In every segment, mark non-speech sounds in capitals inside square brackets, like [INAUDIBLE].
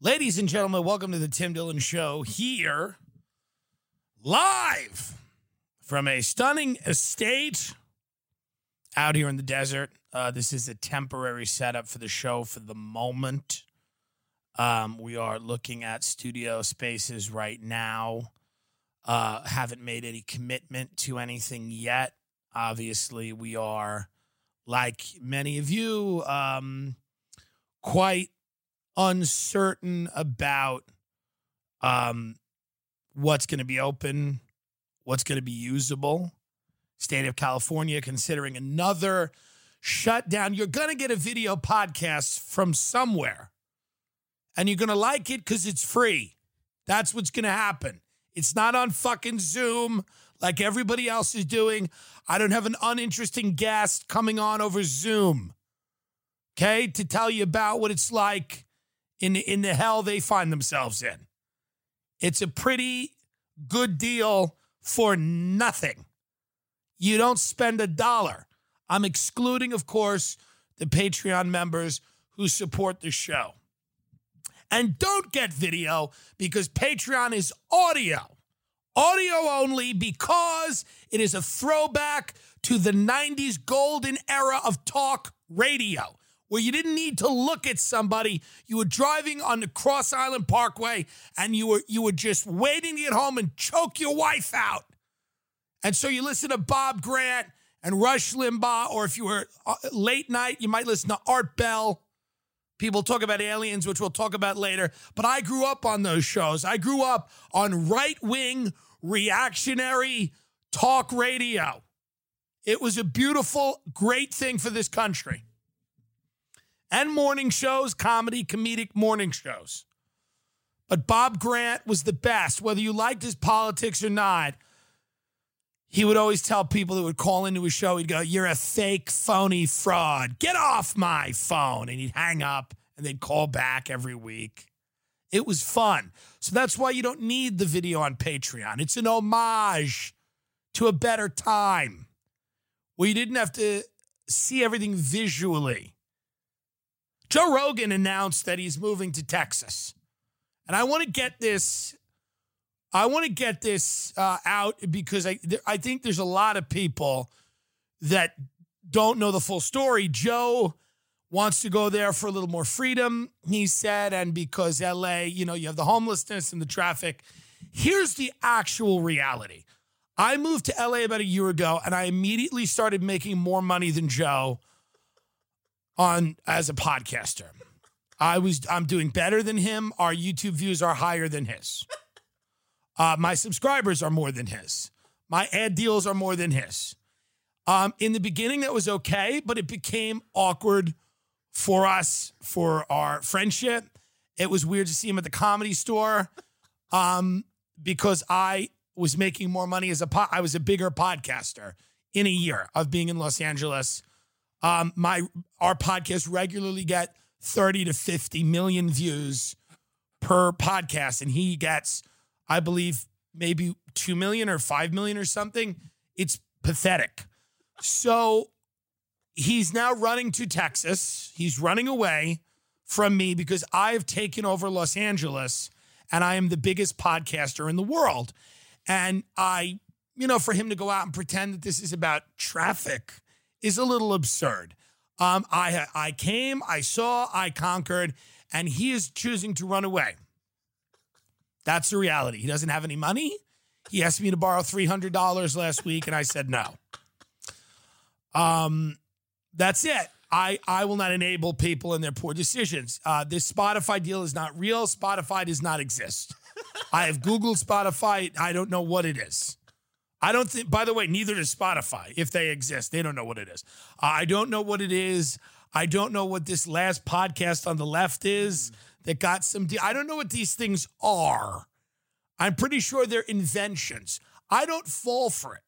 Ladies and gentlemen, welcome to the Tim Dillon Show here live from a stunning estate out here in the desert. Uh, this is a temporary setup for the show for the moment. Um, we are looking at studio spaces right now. Uh, haven't made any commitment to anything yet. Obviously, we are, like many of you, um, quite uncertain about um, what's going to be open, what's going to be usable. State of California considering another shutdown. You're going to get a video podcast from somewhere, and you're going to like it because it's free. That's what's going to happen. It's not on fucking Zoom like everybody else is doing. I don't have an uninteresting guest coming on over Zoom, okay, to tell you about what it's like in the, in the hell they find themselves in. It's a pretty good deal for nothing. You don't spend a dollar. I'm excluding, of course, the Patreon members who support the show. And don't get video because Patreon is audio. Audio only because it is a throwback to the 90s golden era of talk radio where you didn't need to look at somebody. You were driving on the Cross Island Parkway and you were you were just waiting to get home and choke your wife out. And so you listen to Bob Grant and Rush Limbaugh, or if you were uh, late night, you might listen to Art Bell. People talk about aliens, which we'll talk about later. But I grew up on those shows. I grew up on right wing, reactionary talk radio. It was a beautiful, great thing for this country and morning shows, comedy, comedic morning shows. But Bob Grant was the best, whether you liked his politics or not. He would always tell people that would call into his show, he'd go, You're a fake, phony fraud. Get off my phone. And he'd hang up and they'd call back every week. It was fun. So that's why you don't need the video on Patreon. It's an homage to a better time where you didn't have to see everything visually. Joe Rogan announced that he's moving to Texas. And I want to get this I want to get this uh, out because I I think there's a lot of people that don't know the full story. Joe wants to go there for a little more freedom, he said, and because LA, you know, you have the homelessness and the traffic. Here's the actual reality. I moved to LA about a year ago and I immediately started making more money than Joe on as a podcaster. I was I'm doing better than him. Our YouTube views are higher than his. Uh, my subscribers are more than his. My ad deals are more than his. Um, in the beginning, that was okay, but it became awkward for us for our friendship. It was weird to see him at the comedy store um, because I was making more money as a po- I was a bigger podcaster in a year of being in Los Angeles um, my our podcast regularly get 30 to 50 million views per podcast, and he gets, I believe, maybe 2 million or 5 million or something. It's pathetic. So he's now running to Texas. He's running away from me because I've taken over Los Angeles and I am the biggest podcaster in the world. And I, you know, for him to go out and pretend that this is about traffic is a little absurd. Um, I I came, I saw, I conquered, and he is choosing to run away. That's the reality. He doesn't have any money. He asked me to borrow three hundred dollars last week, and I said no. Um, that's it. I I will not enable people in their poor decisions. Uh, this Spotify deal is not real. Spotify does not exist. I have Googled Spotify. I don't know what it is. I don't think, by the way, neither does Spotify if they exist. They don't know what it is. Uh, I don't know what it is. I don't know what this last podcast on the left is that got some. De- I don't know what these things are. I'm pretty sure they're inventions. I don't fall for it.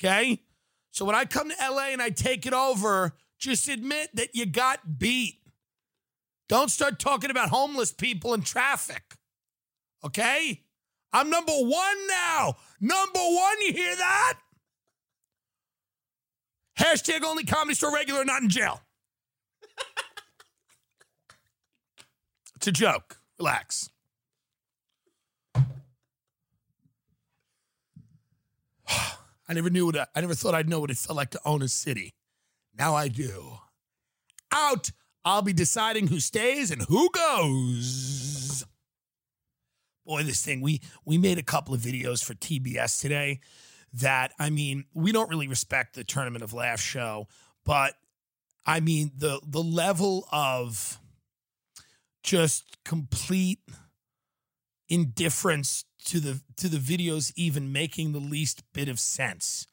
Okay. So when I come to LA and I take it over, just admit that you got beat. Don't start talking about homeless people in traffic. Okay? I'm number one now. Number one, you hear that? Hashtag only comedy store regular, not in jail. it's a joke. Relax. [SIGHS] I never knew what I, I never thought I'd know what it felt like to own a city. Now I do. Out. I'll be deciding who stays and who goes. Boy, this thing we we made a couple of videos for TBS today that I mean, we don't really respect the Tournament of Laugh show, but I mean the the level of just complete indifference to the to the videos even making the least bit of sense.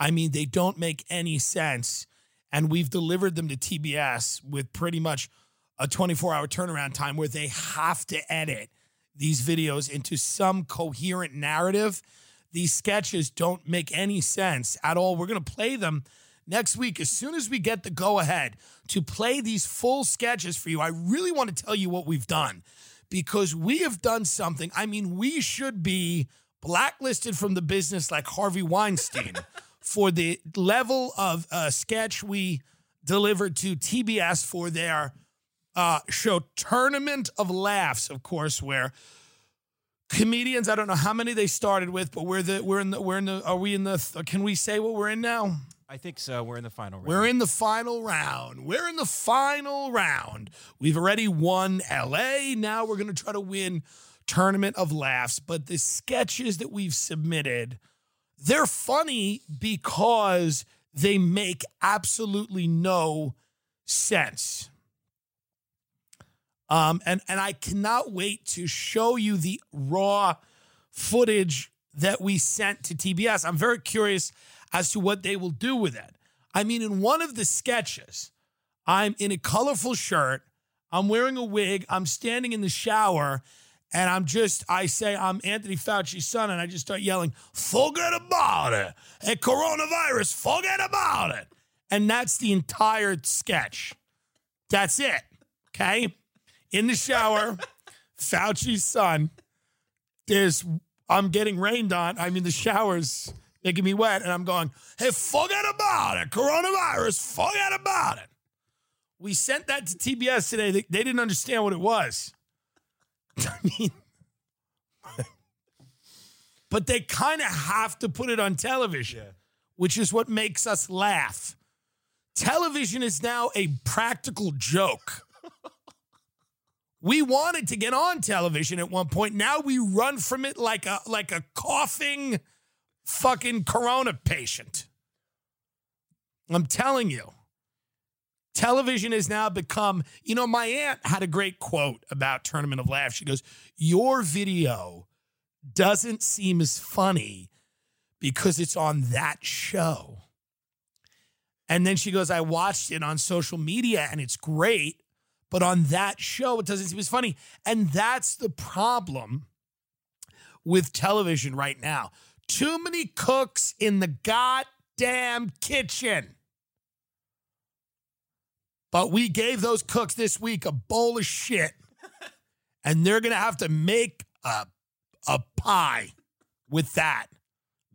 I mean, they don't make any sense and we've delivered them to TBS with pretty much a 24-hour turnaround time where they have to edit these videos into some coherent narrative. These sketches don't make any sense at all. We're going to play them next week as soon as we get the go ahead to play these full sketches for you. I really want to tell you what we've done because we have done something. I mean, we should be blacklisted from the business like Harvey Weinstein [LAUGHS] for the level of uh, sketch we delivered to TBS for their uh, show Tournament of Laughs, of course, where comedians. I don't know how many they started with, but we're the we're in the we're in the are we in the can we say what we're in now? I think so. We're in the final round. We're in the final round. We're in the final round. We've already won LA. Now we're going to try to win Tournament of Laughs. But the sketches that we've submitted, they're funny because they make absolutely no sense. Um, and and I cannot wait to show you the raw footage that we sent to TBS. I'm very curious as to what they will do with it. I mean, in one of the sketches, I'm in a colorful shirt, I'm wearing a wig, I'm standing in the shower, and I'm just, I say, I'm Anthony Fauci's son, and I just start yelling, forget about it. Hey, coronavirus, forget about it. And that's the entire sketch. That's it. Okay in the shower, Fauci's son. There's I'm getting rained on. I mean, the shower's making me wet, and I'm going, hey, forget about it. Coronavirus, forget about it. We sent that to TBS today. They, they didn't understand what it was. [LAUGHS] I mean, but they kind of have to put it on television, yeah. which is what makes us laugh. Television is now a practical joke. [LAUGHS] We wanted to get on television at one point. Now we run from it like a like a coughing fucking corona patient. I'm telling you. Television has now become, you know, my aunt had a great quote about Tournament of Laughs. She goes, Your video doesn't seem as funny because it's on that show. And then she goes, I watched it on social media and it's great. But on that show, it doesn't seem as funny. And that's the problem with television right now. Too many cooks in the goddamn kitchen. But we gave those cooks this week a bowl of shit. [LAUGHS] and they're going to have to make a, a pie with that.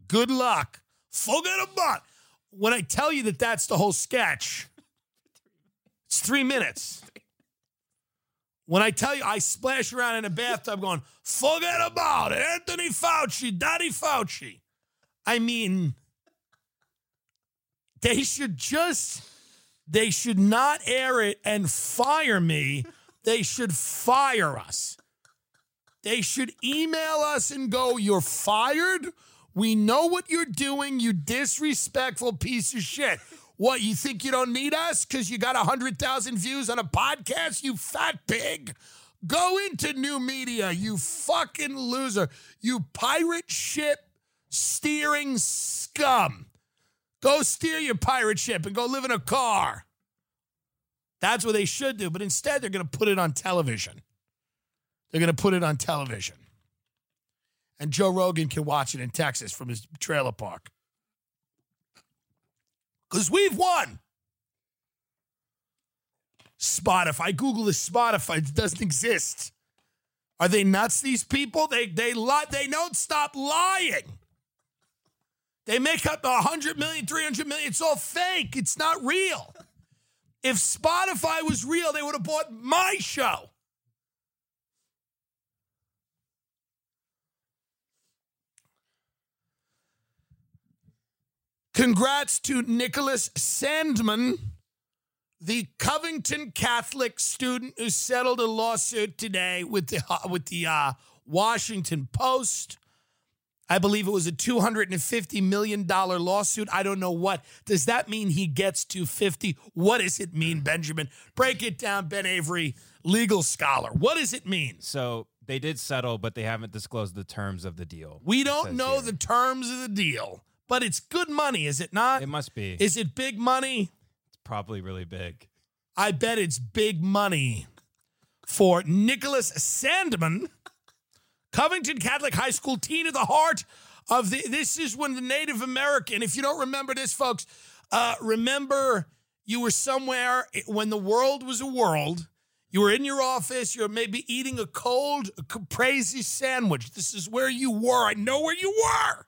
Good luck. Forget about when I tell you that that's the whole sketch. [LAUGHS] It's three minutes. When I tell you I splash around in a bathtub going, forget about it, Anthony Fauci, Daddy Fauci. I mean, they should just, they should not air it and fire me. They should fire us. They should email us and go, You're fired. We know what you're doing, you disrespectful piece of shit. What, you think you don't need us because you got 100,000 views on a podcast, you fat pig? Go into new media, you fucking loser. You pirate ship steering scum. Go steer your pirate ship and go live in a car. That's what they should do. But instead, they're going to put it on television. They're going to put it on television. And Joe Rogan can watch it in Texas from his trailer park. Because we've won. Spotify. Google is Spotify. It doesn't exist. Are they nuts, these people? They they lie, they don't stop lying. They make up 100 million, 300 million. It's all fake. It's not real. If Spotify was real, they would have bought my show. Congrats to Nicholas Sandmann, the Covington Catholic student who settled a lawsuit today with the uh, with the uh, Washington Post. I believe it was a $250 million lawsuit. I don't know what. Does that mean he gets to 50? What does it mean, Benjamin? Break it down, Ben Avery, legal scholar. What does it mean? So they did settle, but they haven't disclosed the terms of the deal. We don't know here. the terms of the deal, but it's good money, is it not? It must be. Is it big money? It's probably really big. I bet it's big money for Nicholas Sandmann, Covington Catholic High School, teen at the heart of the. This is when the Native American, if you don't remember this, folks, uh, remember you were somewhere when the world was a world. You were in your office. You're maybe eating a cold caprese sandwich. This is where you were. I know where you were.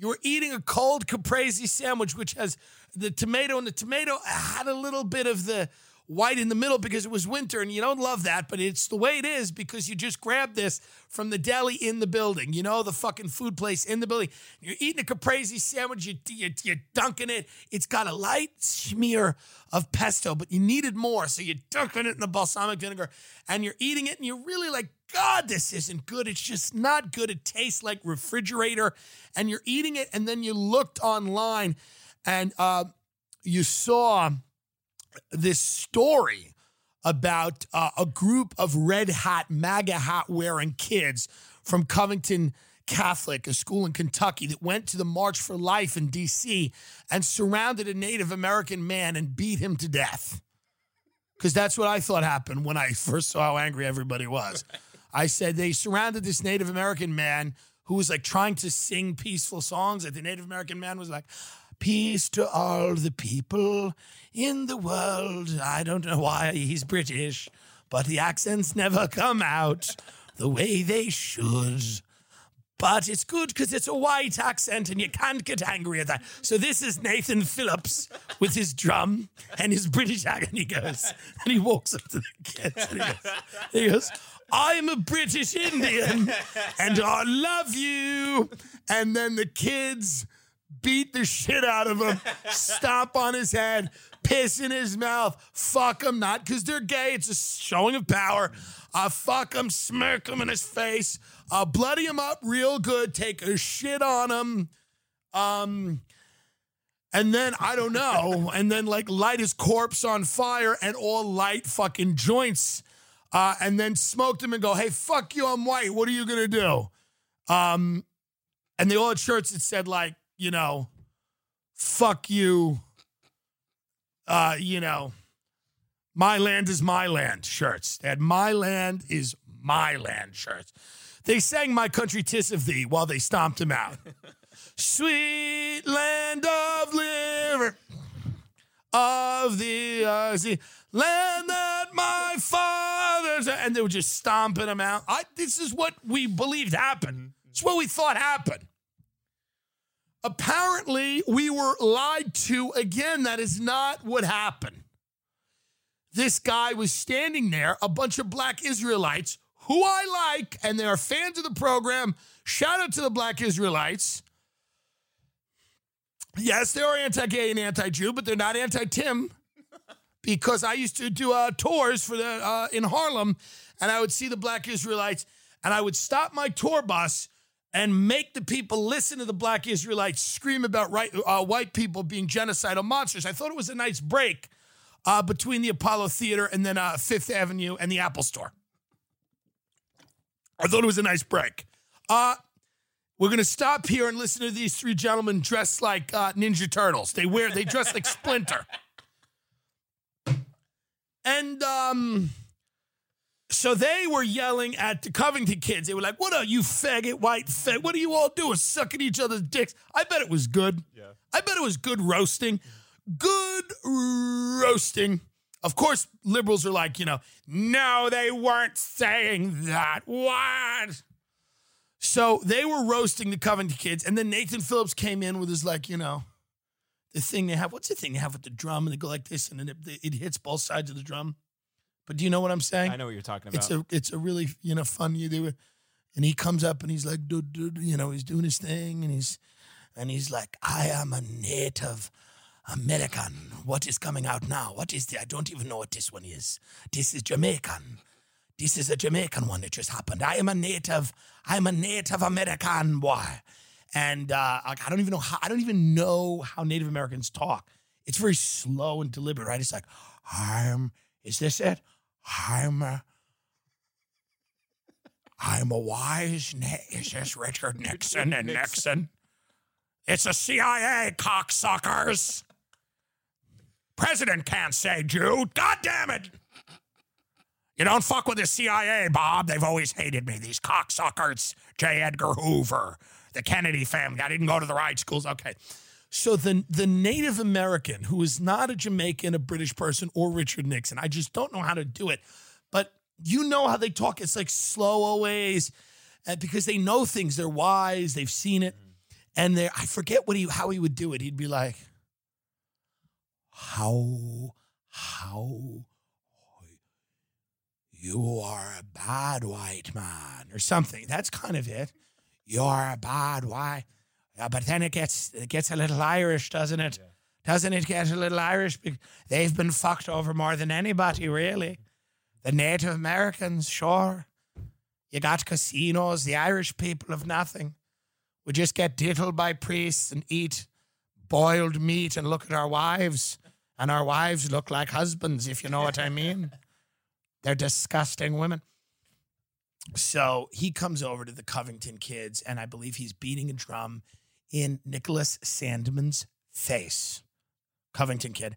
You were eating a cold caprese sandwich, which has the tomato, and the tomato had a little bit of the white in the middle because it was winter and you don't love that, but it's the way it is because you just grab this from the deli in the building, you know, the fucking food place in the building. You're eating a caprese sandwich, you, you, you're dunking it. It's got a light smear of pesto, but you needed more. So you're dunking it in the balsamic vinegar and you're eating it and you're really like, God, this isn't good. It's just not good. It tastes like refrigerator. And you're eating it and then you looked online and uh, you saw this story about uh, a group of red hat, MAGA hat wearing kids from Covington Catholic, a school in Kentucky, that went to the March for Life in D.C. and surrounded a Native American man and beat him to death. Because that's what I thought happened when I first saw how angry everybody was. I said they surrounded this Native American man who was like trying to sing peaceful songs. And the Native American man was like, Peace to all the people in the world. I don't know why he's British, but the accents never come out the way they should. But it's good because it's a white accent and you can't get angry at that. So this is Nathan Phillips with his drum and his British accent. And he goes, and he walks up to the kids and he goes, he goes I'm a British Indian and I love you. And then the kids beat the shit out of him, stomp on his head, piss in his mouth, fuck him, not because they're gay, it's a showing of power. Uh, fuck him, smirk him in his face, uh, bloody him up real good, take a shit on him. Um, and then I don't know, and then like light his corpse on fire and all light fucking joints, uh, and then smoked him and go, hey, fuck you, I'm white. What are you gonna do? Um, and they all had shirts that said like you know, fuck you, uh, you know, my land is my land shirts. They had my land is my land shirts. They sang My Country Tis of Thee while they stomped him out. [LAUGHS] Sweet land of liver of the uh, see, land that my fathers and they were just stomping him out. I, this is what we believed happened. It's what we thought happened. Apparently, we were lied to again. That is not what happened. This guy was standing there, a bunch of black Israelites who I like, and they are fans of the program. Shout out to the black Israelites. Yes, they are anti gay and anti Jew, but they're not anti Tim because I used to do uh, tours for the uh, in Harlem, and I would see the black Israelites, and I would stop my tour bus and make the people listen to the black Israelites scream about right, uh, white people being genocidal monsters. I thought it was a nice break uh, between the Apollo Theater and then uh, Fifth Avenue and the Apple Store. I thought it was a nice break. Uh, we're gonna stop here and listen to these three gentlemen dressed like uh, Ninja Turtles. They wear, they dress like Splinter. [LAUGHS] And um, So they were yelling at the Covington kids. They were like, "What are you faggot, white fag? What are you all doing, sucking each other's dicks?" I bet it was good. Yeah. I bet it was good roasting. Good roasting. Of course, liberals are like, you know, no, they weren't saying that. What? So they were roasting the Covington kids, and then Nathan Phillips came in with his like, you know, the thing they have. What's the thing they have with the drum? And they go like this, and then it, it hits both sides of the drum. But do you know what I'm saying? I know what you're talking about. It's a it's a really you know fun you do it, and he comes up and he's like, you know, he's doing his thing, and he's and he's like, I am a native American. What is coming out now? What is the? I don't even know what this one is. This is Jamaican. This is a Jamaican one that just happened. I am a native. I'm a Native American boy, and uh, I don't even know how. I don't even know how Native Americans talk. It's very slow and deliberate, right? It's like, I'm. Is this it? I'm. A, I'm a wise. Na- is this Richard Nixon and Nixon? It's the CIA, cocksuckers. President can't say Jew. God damn it. You don't fuck with the CIA, Bob. They've always hated me. These cocksuckers. J. Edgar Hoover, the Kennedy family. I didn't go to the right schools. Okay. So the the Native American who is not a Jamaican, a British person, or Richard Nixon, I just don't know how to do it. But you know how they talk. It's like slow always, uh, because they know things. They're wise. They've seen it, and they I forget what he how he would do it. He'd be like, "How how you are a bad white man," or something. That's kind of it. You're a bad white. Yeah, but then it gets it gets a little Irish, doesn't it? Doesn't it get a little Irish? They've been fucked over more than anybody, really. The Native Americans, sure. You got casinos. The Irish people have nothing. We just get diddled by priests and eat boiled meat and look at our wives. And our wives look like husbands, if you know what I mean. [LAUGHS] They're disgusting women. So he comes over to the Covington kids, and I believe he's beating a drum in Nicholas Sandmann's face. Covington kid.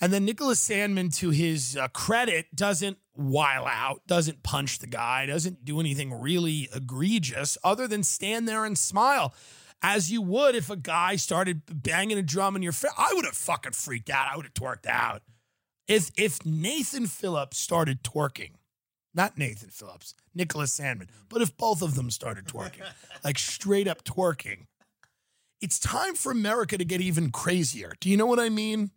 And then Nicholas Sandmann, to his uh, credit, doesn't while out, doesn't punch the guy, doesn't do anything really egregious other than stand there and smile. As you would if a guy started banging a drum in your face. I would have fucking freaked out. I would have twerked out. If if Nathan Phillips started twerking, not Nathan Phillips, Nicholas Sandmann, but if both of them started twerking, [LAUGHS] like straight up twerking, it's time for America to get even crazier. Do you know what I mean?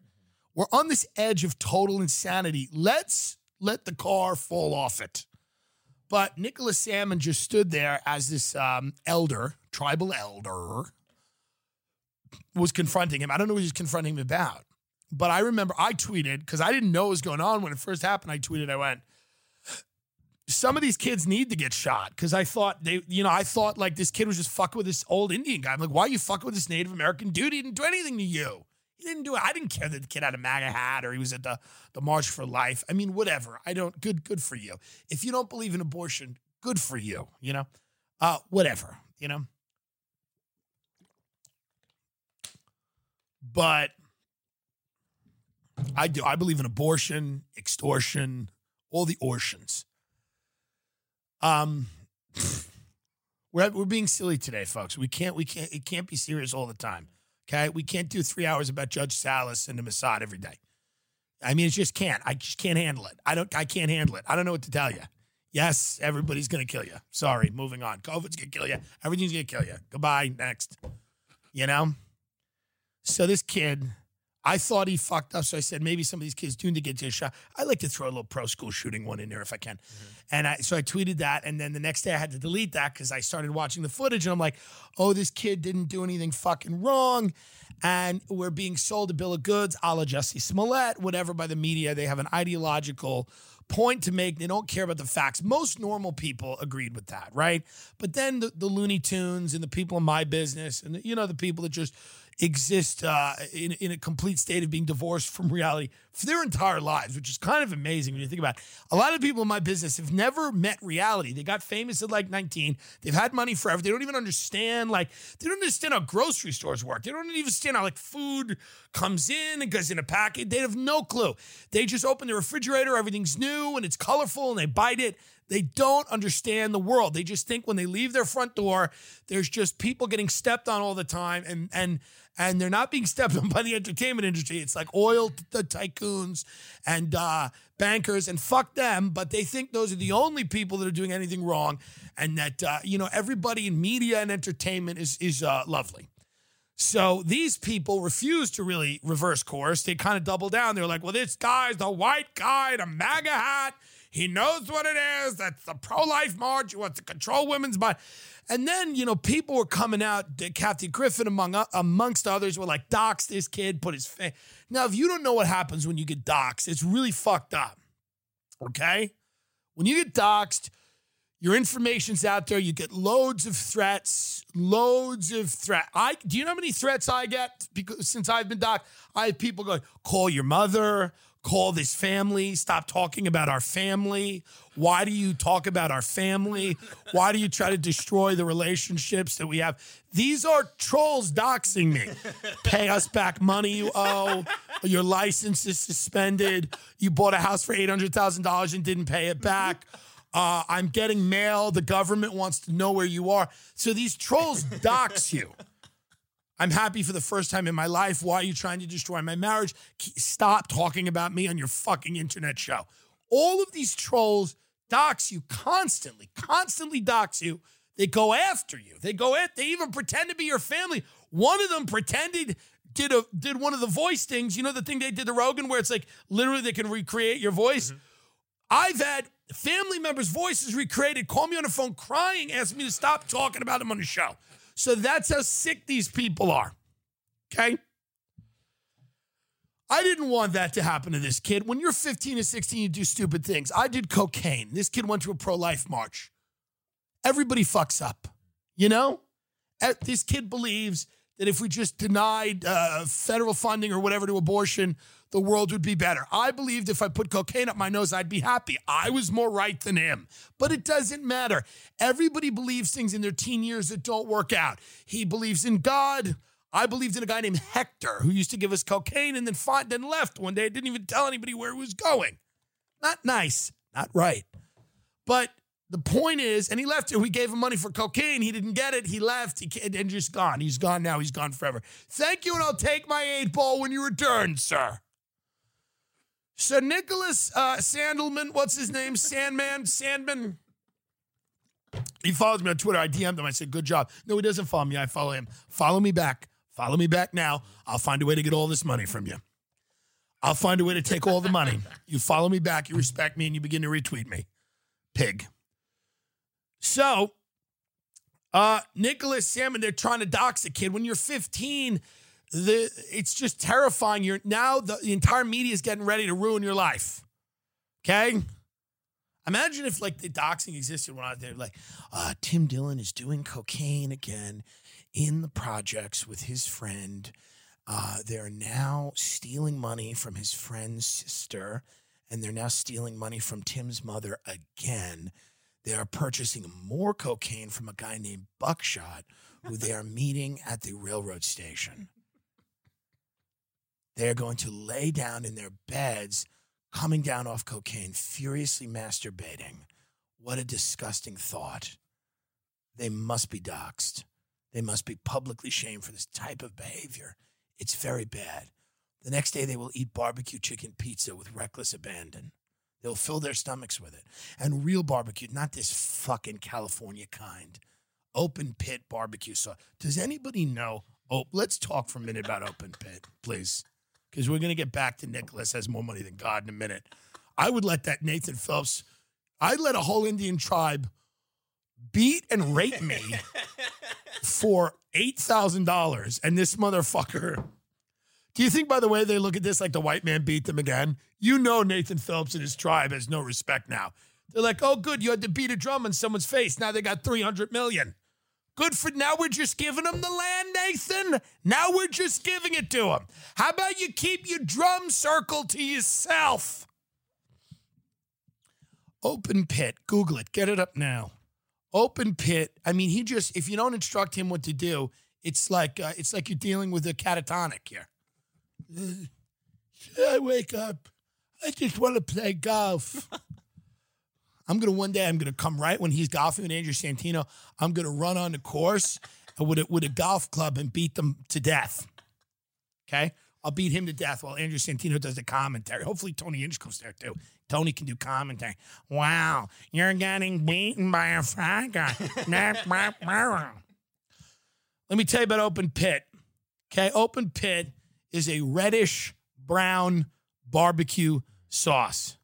We're on this edge of total insanity. Let's let the car fall off it. But Nicholas Salmon just stood there as this um, elder, tribal elder, was confronting him. I don't know what he's confronting him about. But I remember I tweeted, because I didn't know what was going on when it first happened. I tweeted, I went, some of these kids need to get shot because I thought they, you know, I thought like this kid was just fucking with this old Indian guy. I'm like, why are you fucking with this Native American dude? He didn't do anything to you. He didn't do it. I didn't care that the kid had a MAGA hat or he was at the, the March for Life. I mean, whatever. I don't, good, good for you. If you don't believe in abortion, good for you, you know? Uh, whatever, you know? But I do. I believe in abortion, extortion, all the ortions. Um, [SIGHS] we're we're being silly today, folks. We can't we can't it can't be serious all the time. Okay, we can't do three hours about Judge Salas and the Mossad every day. I mean, it just can't. I just can't handle it. I don't. I can't handle it. I don't know what to tell you. Yes, everybody's gonna kill you. Sorry, moving on. COVID's gonna kill you. Everything's gonna kill you. Goodbye. Next. You know. So this kid, I thought he fucked up. So I said maybe some of these kids do need to get to a shot. I like to throw a little pro school shooting one in there if I can. Mm-hmm. And I so I tweeted that, and then the next day I had to delete that because I started watching the footage, and I'm like, oh, this kid didn't do anything fucking wrong, and we're being sold a bill of goods, a la Jussie Smollett, whatever by the media. They have an ideological point to make. They don't care about the facts. Most normal people agreed with that, right? But then the, the Looney Tunes and the people in my business, and the, you know the people that just exist uh, in, in a complete state of being divorced from reality for their entire lives, which is kind of amazing when you think about it. A lot of people in my business have never met reality. They got famous at like 19. They've had money forever. They don't even understand, like, they don't understand how grocery stores work. They don't even understand how, like, food comes in and goes in a packet. They have no clue. They just open the refrigerator, everything's new and it's colorful, and they bite it. They don't understand the world. They just think when they leave their front door, there's just people getting stepped on all the time, and and and they're not being [LAUGHS] stepped on by the entertainment industry. It's like oil the tycoons and uh, bankers, and fuck them. But they think those are the only people that are doing anything wrong, and that uh, you know everybody in media and entertainment is is uh, lovely. So these people refuse to really reverse course. They kind of double down. They're like, well, this guy's the white guy, the MAGA hat. He knows what it is. That's the pro life march. He wants to control women's body. And then, you know, people were coming out, Kathy Griffin among uh, amongst others were like, dox this kid, put his face. Now, if you don't know what happens when you get doxxed, it's really fucked up. Okay? When you get doxxed, your information's out there. You get loads of threats, loads of threat. I do you know how many threats I get because since I've been doxxed? I have people going, call your mother, call this family, stop talking about our family. Why do you talk about our family? Why do you try to destroy the relationships that we have? These are trolls doxing me. Pay us back money you owe. Your license is suspended. You bought a house for $800,000 and didn't pay it back. Uh, I'm getting mail. The government wants to know where you are. So these trolls dox you. I'm happy for the first time in my life. Why are you trying to destroy my marriage? Stop talking about me on your fucking internet show. All of these trolls dox you constantly, constantly dox you. They go after you. They go at. They even pretend to be your family. One of them pretended did a did one of the voice things. You know the thing they did to Rogan where it's like literally they can recreate your voice. Mm-hmm. I've had family members' voices recreated. Call me on the phone crying, ask me to stop talking about them on the show. So that's how sick these people are. Okay. I didn't want that to happen to this kid. When you're 15 or 16, you do stupid things. I did cocaine. This kid went to a pro life march. Everybody fucks up, you know? This kid believes that if we just denied uh, federal funding or whatever to abortion, the world would be better. I believed if I put cocaine up my nose, I'd be happy. I was more right than him. But it doesn't matter. Everybody believes things in their teen years that don't work out. He believes in God. I believed in a guy named Hector who used to give us cocaine and then fought, then left one day. Didn't even tell anybody where he was going. Not nice, not right. But the point is, and he left. We gave him money for cocaine. He didn't get it. He left. He and just gone. He's gone now. He's gone forever. Thank you, and I'll take my eight ball when you return, sir. So Nicholas uh, Sandelman, what's his name? Sandmann, Sandmann. He follows me on Twitter. I DM'd him. I said, "Good job." No, he doesn't follow me. I follow him. Follow me back. Follow me back now. I'll find a way to get all this money from you. I'll find a way to take all the money. You follow me back, you respect me, and you begin to retweet me. Pig. So, uh, Nicholas Salmon, they're trying to dox a kid. When you're 15, the it's just terrifying. You're now the, the entire media is getting ready to ruin your life. Okay? Imagine if like the doxing existed when I was there, like, uh, Tim Dillon is doing cocaine again in the projects with his friend. Uh, they're now stealing money from his friend's sister, and they're now stealing money from Tim's mother again. They are purchasing more cocaine from a guy named Buckshot, who they are meeting at the railroad station. They are going to lay down in their beds, coming down off cocaine, furiously masturbating. What a disgusting thought. They must be doxxed. They must be publicly shamed for this type of behavior. It's very bad. The next day, they will eat barbecue chicken pizza with reckless abandon. They'll fill their stomachs with it. And real barbecue, not this fucking California kind. Open pit barbecue sauce. Does anybody know? Oh, let's talk for a minute about open pit, please. Because we're going to get back to Nicholas has more money than God in a minute. I would let that Nathan Phelps, I'd let a whole Indian tribe beat and rape me [LAUGHS] for $8,000. And this motherfucker. Do you think, by the way, they look at this like the white man beat them again? You know Nathan Phelps and his tribe has no respect now. They're like, oh, good, you had to beat a drum in someone's face. Now they got 300 million. Good for now. We're just giving them the land, Nathan. Now we're just giving it to them. How about you keep your drum circle to yourself? Open pit. Google it. Get it up now. Open pit. I mean, he just if you don't instruct him what to do, it's like uh, it's like you're dealing with a catatonic here. [SIGHS] Uh, I wake up. I just want to play golf. [LAUGHS] I'm gonna one day. I'm gonna come right when he's golfing with Andrew Santino. I'm gonna run on the course with a, with a golf club and beat them to death. Okay, I'll beat him to death while Andrew Santino does the commentary. Hopefully Tony Inchco's there too. Tony can do commentary. Wow, you're getting beaten by a fat guy. Let me tell you about Open Pit. Okay, Open Pit is a reddish brown barbecue sauce.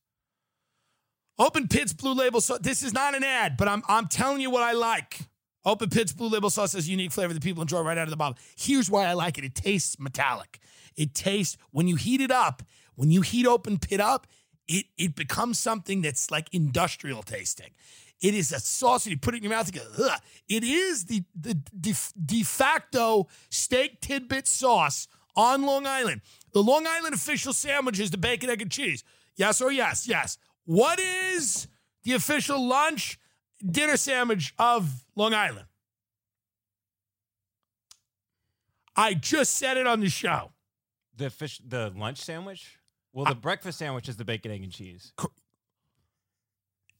Open Pit's Blue Label sauce. This is not an ad, but I'm I'm telling you what I like. Open Pit's Blue Label sauce has unique flavor that people enjoy right out of the bottle. Here's why I like it. It tastes metallic. It tastes when you heat it up, when you heat Open Pit up, it it becomes something that's like industrial tasting. It is a sauce, and you put it in your mouth and go, Ugh. It is the, the de, de facto steak tidbit sauce on Long Island. The Long Island official sandwich is the bacon, egg, and cheese. Yes or yes? Yes. What is the official lunch, dinner sandwich of Long Island? I just said it on the show. The fish, the lunch sandwich. Well, the breakfast sandwich is the bacon, egg, and cheese.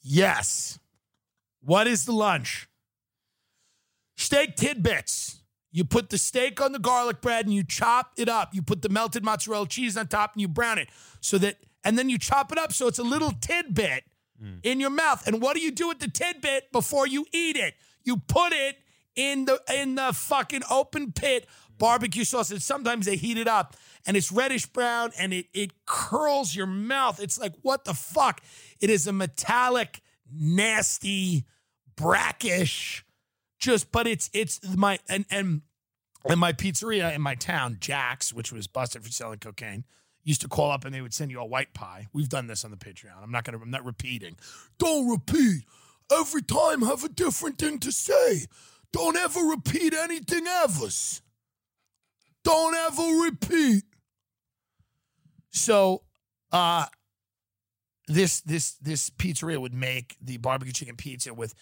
Yes. What is the lunch? Steak tidbits. You put the steak on the garlic bread and you chop it up. You put the melted mozzarella cheese on top and you brown it so that, and then you chop it up so it's a little tidbit mm. in your mouth. And what do you do with the tidbit before you eat it? You put it in the in the fucking open pit barbecue sauce. And sometimes they heat it up and it's reddish brown and it it curls your mouth. It's like what the fuck? It is a metallic, nasty, brackish, just but it's it's my and and and my pizzeria in my town, Jack's, which was busted for selling cocaine, used to call up and they would send you a white pie. We've done this on the Patreon. I'm not gonna I'm not repeating. Don't repeat. Every time have a different thing to say. Don't ever repeat anything ever. Don't ever repeat. So uh this this this pizzeria would make the barbecue chicken pizza with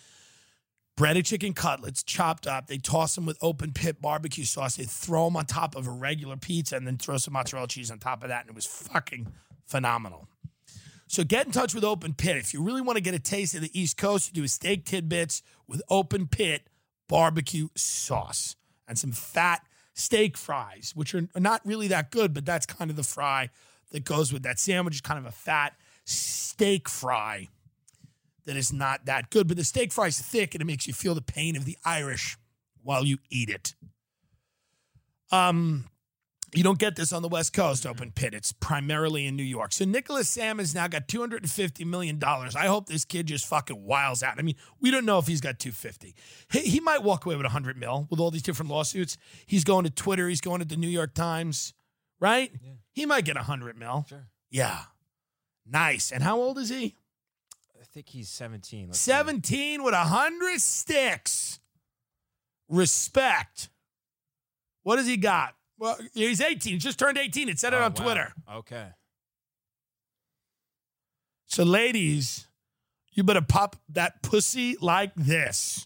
breaded chicken cutlets chopped up. They toss them with open pit barbecue sauce. They throw them on top of a regular pizza and then throw some mozzarella cheese on top of that. And it was fucking phenomenal. So get in touch with Open Pit. If you really want to get a taste of the East Coast, you do a steak tidbits with Open Pit barbecue sauce and some fat steak fries, which are not really that good, but that's kind of the fry that goes with that sandwich. Kind of a fat steak fry that is not that good, but the steak fries thick and it makes you feel the pain of the Irish while you eat it. Um, you don't get this on the West Coast open pit. It's primarily in New York. So Nicholas Sam has now got $250 million. I hope this kid just fucking wiles out. I mean, we don't know if he's got 250. He, he might walk away with 100 mil with all these different lawsuits. He's going to Twitter. He's going to the New York Times, right? Yeah. He might get 100 mil. Sure. Yeah. Nice. And how old is he? I think he's 17. Let's see. 17 with 100 sticks. Respect. What does he got? Well, he's 18. He just turned 18. It said it Oh, on wow. Twitter. Okay. So, ladies, you better pop that pussy like this.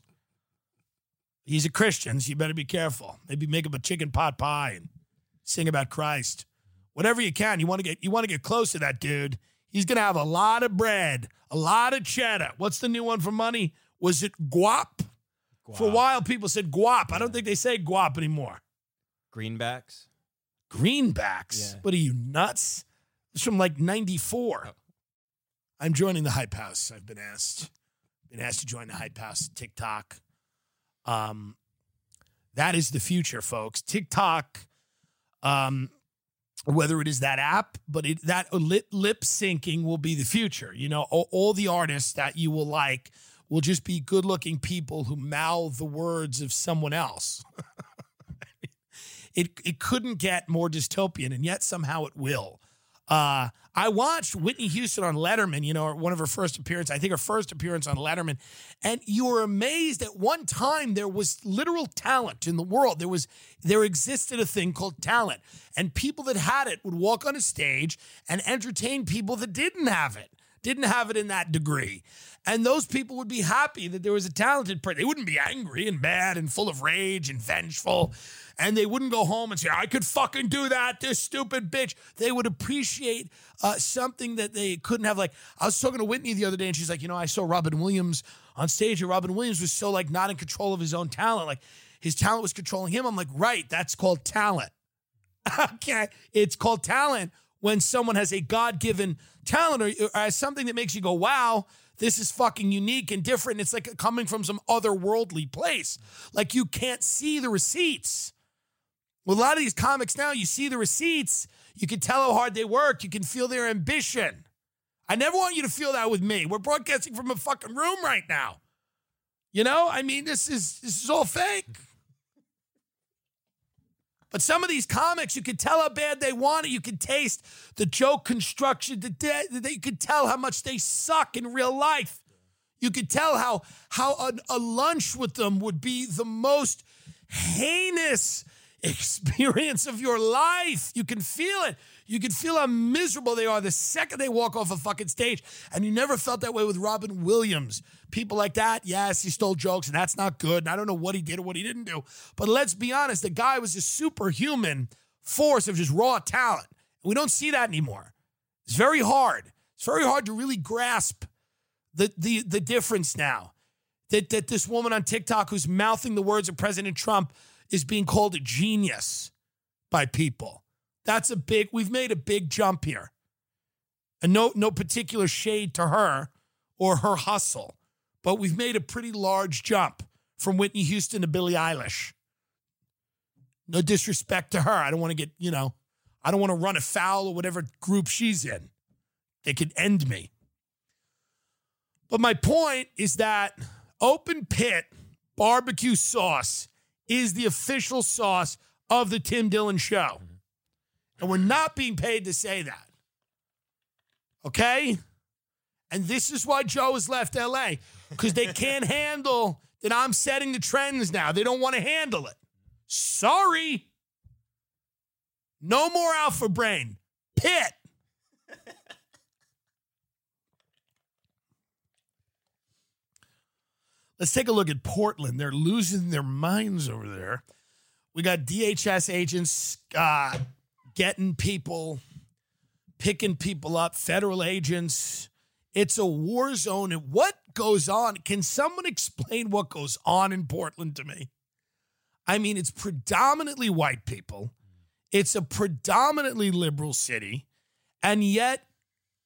He's a Christian, so you better be careful. Maybe make him a chicken pot pie and sing about Christ. Whatever you can. You want to get you want to get close to that dude. He's gonna have a lot of bread, a lot of cheddar. What's the new one for money? Was it guap? For a while, people said guap. I don't think they say guap anymore. Greenbacks. Greenbacks. Yeah. What are you nuts? It's from like '94. I'm joining the Hype House. I've been asked. Been asked to join the Hype House. TikTok. Um, that is the future, folks. TikTok. Um, whether it is that app, but it, that lip, lip syncing will be the future. You know, all, all the artists that you will like will just be good looking people who mouth the words of someone else. [LAUGHS] it, it couldn't get more dystopian, and yet somehow it will. Uh, I watched Whitney Houston on Letterman, you know, one of her first appearances, I think her first appearance on Letterman. And you were amazed at one time there was literal talent in the world. There was there existed a thing called talent. And people that had it would walk on a stage and entertain people that didn't have it, didn't have it in that degree. And those people would be happy that there was a talented person. They wouldn't be angry and mad and full of rage and vengeful and they wouldn't go home and say, I could fucking do that, this stupid bitch. They would appreciate uh, something that they couldn't have. Like, I was talking to Whitney the other day, and she's like, You know, I saw Robin Williams on stage, and Robin Williams was so, like, not in control of his own talent. Like, his talent was controlling him. I'm like, Right, that's called talent. [LAUGHS] okay, it's called talent when someone has a God given talent or, or has something that makes you go, Wow this is fucking unique and different. It's like coming from some otherworldly place. Like you can't see the receipts. With a lot of these comics now, you see the receipts, you can tell how hard they work, you can feel their ambition. I never want you to feel that with me. We're broadcasting from a fucking room right now. You know, I mean, this is this is all fake. But some of these comics, you can tell how bad they want it. You can taste the joke construction. The de- you can tell how much they suck in real life. You could tell how how a, a lunch with them would be the most heinous experience of your life. You can feel it. You can feel how miserable they are the second they walk off a fucking stage. And you never felt that way with Robin Williams. People like that, yes, he stole jokes, and that's not good. And I don't know what he did or what he didn't do. But let's be honest, the guy was a superhuman force of just raw talent. We don't see that anymore. It's very hard. It's very hard to really grasp the the the difference now. That that this woman on TikTok who's mouthing the words of President Trump is being called a genius by people. That's a big, we've made a big jump here. And no, no particular shade to her or her hustle, but we've made a pretty large jump from Whitney Houston to Billie Eilish. No disrespect to her. I don't want to get, you know, I don't want to run afoul of whatever group she's in. They could end me. But my point is that open pit barbecue sauce is the official sauce of the Tim Dillon show. Mm-hmm. And we're not being paid to say that. Okay? And this is why Joe has left LA because they can't [LAUGHS] handle that I'm setting the trends now. They don't want to handle it. Sorry. No more alpha brain. Pit. Let's take a look at Portland. They're losing their minds over there. We got DHS agents uh, getting people, picking people up, federal agents. It's a war zone. And what goes on? Can someone explain what goes on in Portland to me? I mean, it's predominantly white people, it's a predominantly liberal city, and yet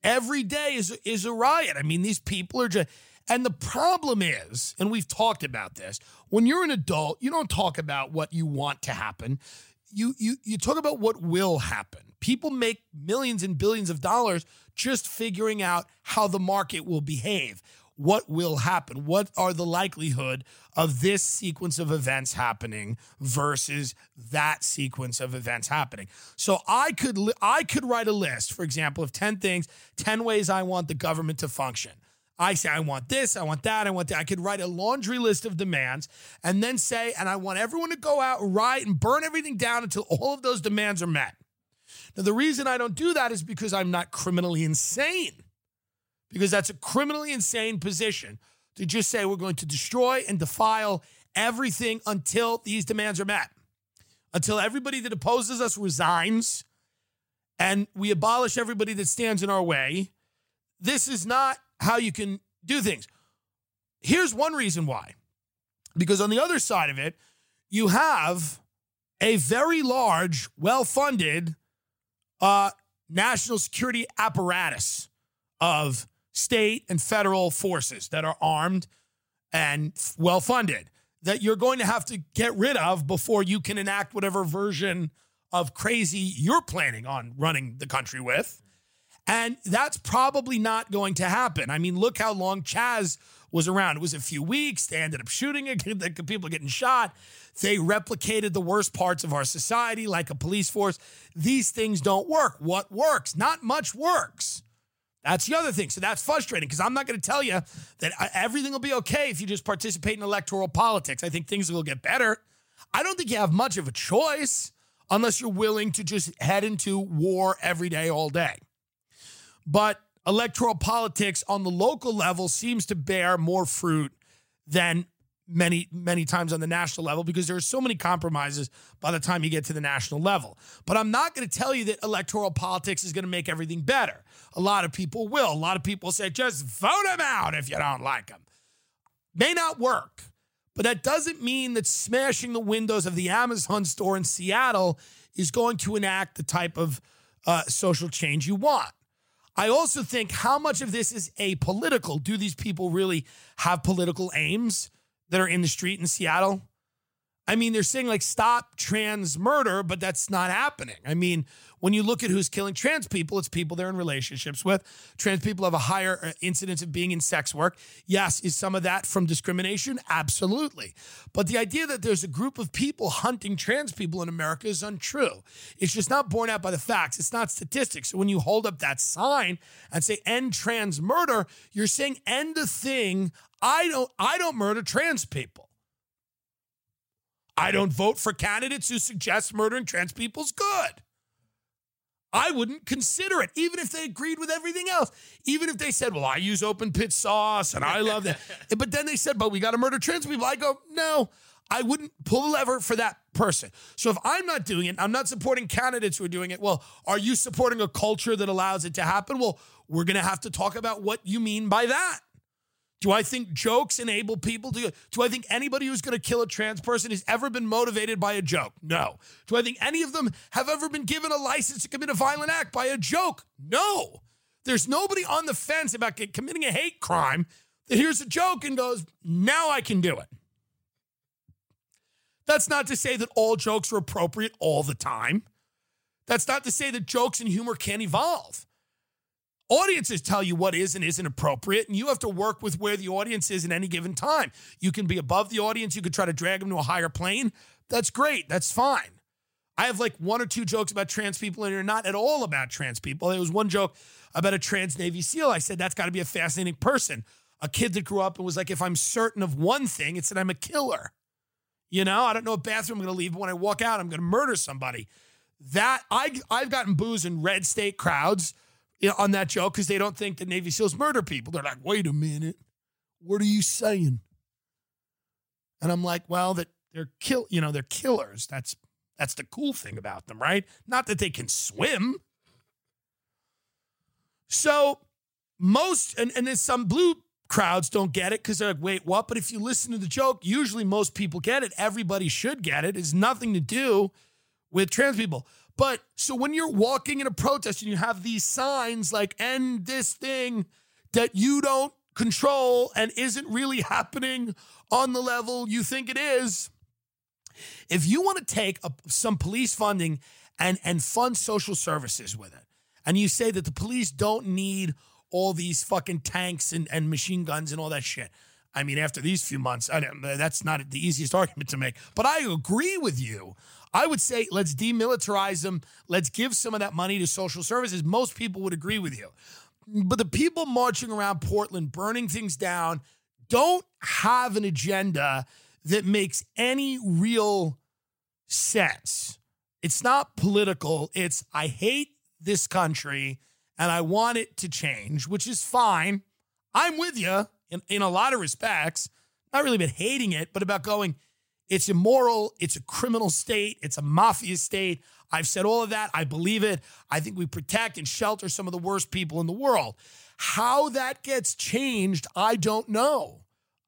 every day is, is a riot. I mean, these people are just and the problem is, and we've talked about this, when you're an adult, you don't talk about what you want to happen. You you you talk about what will happen. People make millions and billions of dollars just figuring out how the market will behave. What will happen? What are the likelihood of this sequence of events happening versus that sequence of events happening? So I could I could write a list, for example, of 10 things, 10 ways I want the government to function. I say, I want this, I want that, I want that. I could write a laundry list of demands and then say, and I want everyone to go out write and burn everything down until all of those demands are met. Now, the reason I don't do that is because I'm not criminally insane, because that's a criminally insane position to just say we're going to destroy and defile everything until these demands are met, until everybody that opposes us resigns and we abolish everybody that stands in our way. This is not how you can do things. Here's one reason why. Because on the other side of it, you have a very large, well funded uh, national security apparatus of state and federal forces that are armed and well funded that you're going to have to get rid of before you can enact whatever version of crazy you're planning on running the country with. And that's probably not going to happen. I mean, look how long Chaz was around. It was a few weeks. They ended up shooting it. [LAUGHS] People getting shot. They replicated the worst parts of our society, like a police force. These things don't work. What works? Not much works. That's the other thing. So that's frustrating because I'm not going to tell you that uh, everything will be okay if you just participate in electoral politics. I think things will get better. I don't think you have much of a choice unless you're willing to just head into war every day, all day. But electoral politics on the local level seems to bear more fruit than many many times on the national level because there are so many compromises by the time you get to the national level. But i'm not going to tell you that electoral politics is going to make everything better. A lot of people will. A lot of people say just vote them out if you don't like them may not work but that doesn't mean that smashing the windows of the amazon store in seattle is going to enact the type of uh, social change you want I also think how much of this is apolitical? Do these people really have political aims that are in the street in Seattle? I mean, they're saying like stop trans murder, but that's not happening. I mean, when you look at who's killing trans people, it's people they're in relationships with. Trans people have a higher uh, incidence of being in sex work. Yes, is some of that from discrimination? Absolutely. But the idea that there's a group of people hunting trans people in America is untrue. It's just not borne out by the facts. It's not statistics. So when you hold up that sign and say end trans murder, you're saying end the thing. I don't I don't murder trans people. I don't vote for candidates who suggest murdering trans people's good. I wouldn't consider it, even if they agreed with everything else. Even if they said, well, I use open pit sauce and I love that. [LAUGHS] but then they said, but we got to murder trans people. I go, no, I wouldn't pull the lever for that person. So if I'm not doing it, I'm not supporting candidates who are doing it. Well, are you supporting a culture that allows it to happen? Well, we're going to have to talk about what you mean by that. Do I think jokes enable people to? Do I think anybody who's going to kill a trans person has ever been motivated by a joke? No. Do I think any of them have ever been given a license to commit a violent act by a joke? No. There's nobody on the fence about committing a hate crime that hears a joke and goes, now I can do it. That's not to say that all jokes are appropriate all the time. That's not to say that jokes and humor can't evolve. Audiences tell you what is and isn't appropriate, and you have to work with where the audience is at any given time. You can be above the audience, you could try to drag them to a higher plane. That's great, that's fine. I have like one or two jokes about trans people, and they're not at all about trans people. There was one joke about a trans Navy SEAL. I said, that's got to be a fascinating person. A kid that grew up and was like, if I'm certain of one thing, it's that I'm a killer. You know, I don't know what bathroom I'm going to leave, but when I walk out, I'm going to murder somebody. That I I've gotten booze in red state crowds on that joke because they don't think that Navy SEALs murder people. They're like, wait a minute, what are you saying? And I'm like, well, that they're kill, you know, they're killers. That's that's the cool thing about them, right? Not that they can swim. So most and, and then some blue crowds don't get it because they're like, wait, what? But if you listen to the joke, usually most people get it. Everybody should get it. It's nothing to do with trans people. But so when you're walking in a protest and you have these signs like end this thing that you don't control and isn't really happening on the level you think it is, if you want to take a, some police funding and, and fund social services with it, and you say that the police don't need all these fucking tanks and, and machine guns and all that shit. I mean, after these few months, that's not the easiest argument to make. But I agree with you I would say let's demilitarize them. Let's give some of that money to social services. Most people would agree with you. But the people marching around Portland, burning things down, don't have an agenda that makes any real sense. It's not political. It's, I hate this country and I want it to change, which is fine. I'm with you in, in a lot of respects. Not really about hating it, but about going, it's immoral. It's a criminal state. It's a mafia state. I've said all of that. I believe it. I think we protect and shelter some of the worst people in the world. How that gets changed, I don't know.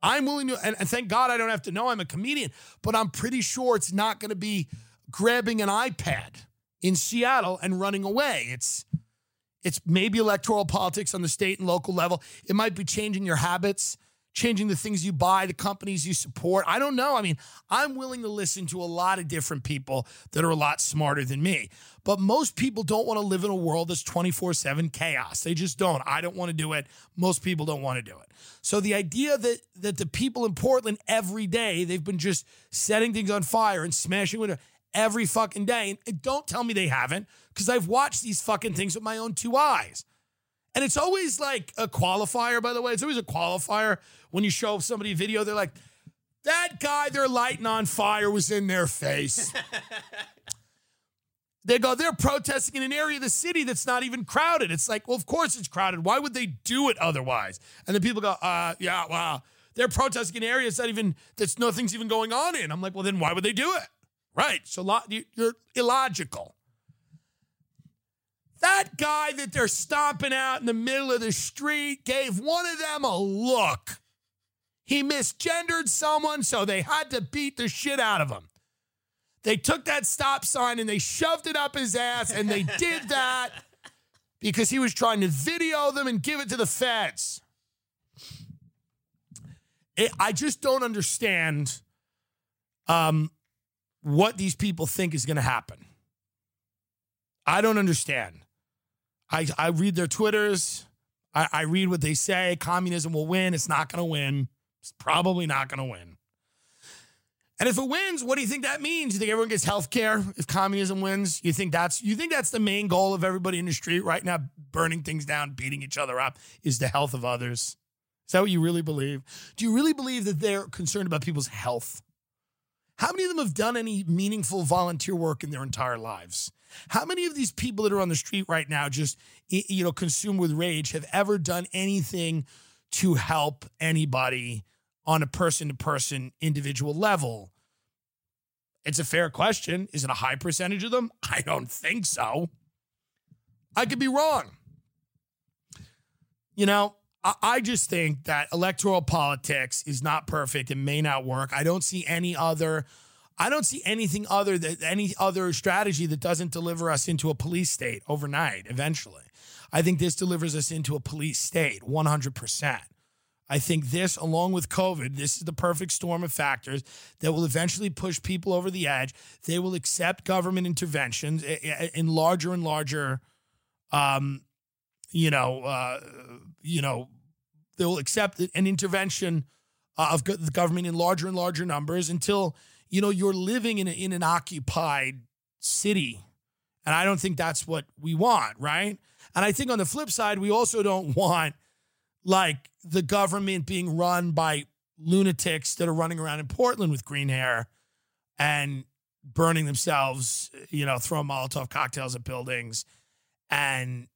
I'm willing to, and, and thank God I don't have to know I'm a comedian, but I'm pretty sure it's not going to be grabbing an iPad in Seattle and running away. It's it's maybe electoral politics on the state and local level. It might be changing your habits changing the things you buy, the companies you support. I don't know. I mean, I'm willing to listen to a lot of different people that are a lot smarter than me. But most people don't want to live in a world that's 24 7 chaos. They just don't. I don't want to do it. Most people don't want to do it. So the idea that that the people in Portland every day, they've been just setting things on fire and smashing windows every fucking day. And don't tell me they haven't, because I've watched these fucking things with my own two eyes. And it's always like a qualifier, by the way. It's always a qualifier when you show somebody a video. They're like, that guy they're lighting on fire was in their face. [LAUGHS] they go, they're protesting in an area of the city that's not even crowded. It's like, well, of course it's crowded. Why would they do it otherwise? And then people go, uh, yeah, wow. They're protesting in areas that even that's nothing's even going on in. I'm like, well, then why would they do it? Right. So you're illogical. That guy that they're stomping out in the middle of the street gave one of them a look. He misgendered someone, so they had to beat the shit out of him. They took that stop sign and they shoved it up his ass, and they did [LAUGHS] that because he was trying to video them and give it to the feds. It, I just don't understand um, what these people think is going to happen. I don't understand. I, I read their Twitters. I, I read what they say. Communism will win. It's not going to win. It's probably not going to win. And if it wins, what do you think that means? You think everyone gets health care if communism wins? You think that's you think that's the main goal of everybody in the street right now, burning things down, beating each other up, is the health of others? Is that what you really believe? Do you really believe that they're concerned about people's health? How many of them have done any meaningful volunteer work in their entire lives? How many of these people that are on the street right now, just you know, consumed with rage, have ever done anything to help anybody on a person-to-person individual level? It's a fair question. Is it a high percentage of them? I don't think so. I could be wrong. You know, I just think that electoral politics is not perfect and may not work. I don't see any other I don't see anything other than any other strategy that doesn't deliver us into a police state overnight eventually. I think this delivers us into a police state 100%. I think this, along with COVID, this is the perfect storm of factors that will eventually push people over the edge. They will accept government interventions in larger and larger, um, you know, uh, you know, they will accept an intervention of the government in larger and larger numbers until you know, you're living in, a, in an occupied city. And I don't think that's what we want, right? And I think on the flip side, we also don't [LAUGHS] want like the government being run by lunatics that are running around in Portland with green hair and burning themselves, you know, throwing Molotov cocktails at buildings and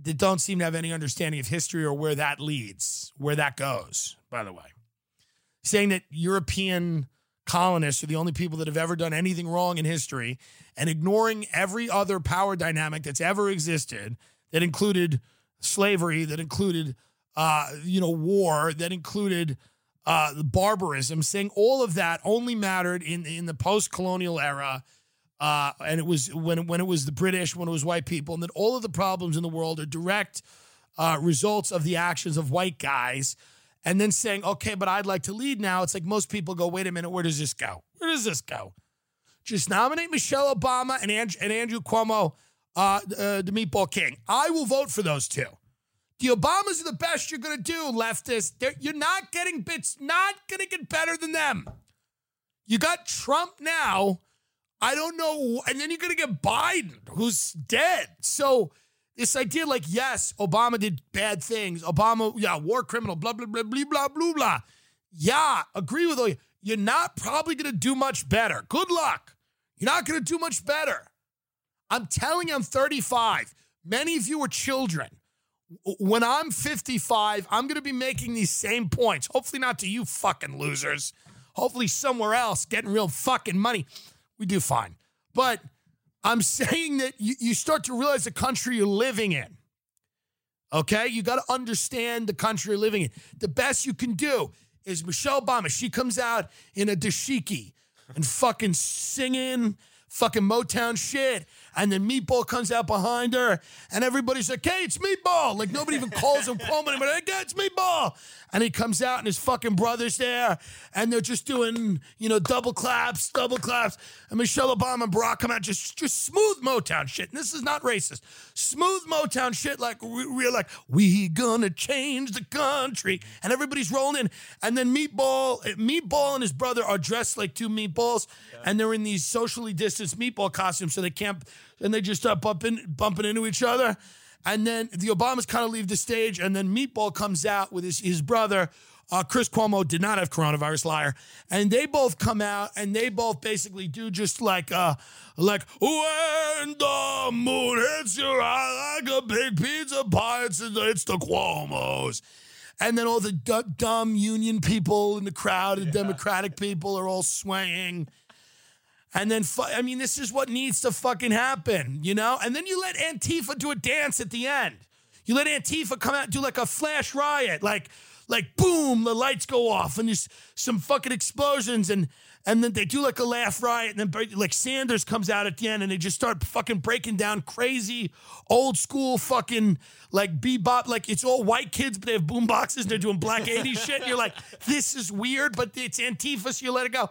they don't seem to have any understanding of history or where that leads, where that goes, by the way. Saying that European colonists are the only people that have ever done anything wrong in history and ignoring every other power dynamic that's ever existed that included slavery, that included, uh, you know, war, that included uh, barbarism, saying all of that only mattered in, in the post-colonial era. Uh, and it was when, when it was the British, when it was white people, and that all of the problems in the world are direct uh, results of the actions of white guys and then saying, okay, but I'd like to lead now. It's like most people go, wait a minute, where does this go? Where does this go? Just nominate Michelle Obama and, Andrew, and Andrew Cuomo, uh, uh, the Meatball King. I will vote for those two. The Obamas are the best you're going to do, leftist. They're, you're not getting bits, not going to get better than them. You got Trump now. I don't know. And then you're going to get Biden, who's dead. So, this idea, like, yes, Obama did bad things. Obama, yeah, war criminal, blah, blah, blah, blah, blah, blah, blah. Yeah, agree with all you. You're not probably going to do much better. Good luck. You're not going to do much better. I'm telling you, I'm 35. Many of you are children. When I'm 55, I'm going to be making these same points. Hopefully, not to you fucking losers. Hopefully, somewhere else getting real fucking money. We do fine. But I'm saying that you, you start to realize the country you're living in. Okay? You got to understand the country you're living in. The best you can do is Michelle Obama. She comes out in a dashiki and fucking singing fucking Motown shit. And then Meatball comes out behind her, and everybody's like, hey, it's Meatball. Like nobody even calls him anymore. Like, hey, it's Meatball. And he comes out, and his fucking brother's there, and they're just doing, you know, double claps, double claps. And Michelle Obama and Barack come out just, just smooth Motown shit. And this is not racist. Smooth Motown shit, like we- we're like, we gonna change the country. And everybody's rolling in. And then Meatball, Meatball and his brother are dressed like two meatballs, and they're in these socially distanced meatball costume, so they can't, and they just start bumping, bumping into each other. And then the Obamas kind of leave the stage, and then Meatball comes out with his, his brother. Uh, Chris Cuomo did not have coronavirus, liar. And they both come out, and they both basically do just like, uh, like when the moon hits your eye like a big pizza pie, it's, it's the Cuomos. And then all the du- dumb union people in the crowd, the Democratic people are all swaying. And then, fu- I mean, this is what needs to fucking happen, you know? And then you let Antifa do a dance at the end. You let Antifa come out and do like a flash riot, like, like boom, the lights go off and there's some fucking explosions and and then they do like a laugh riot and then like Sanders comes out at the end and they just start fucking breaking down crazy old school fucking like bebop like it's all white kids but they have boom boxes and they're doing black 80s shit and you're like this is weird but it's Antifa so you let it go.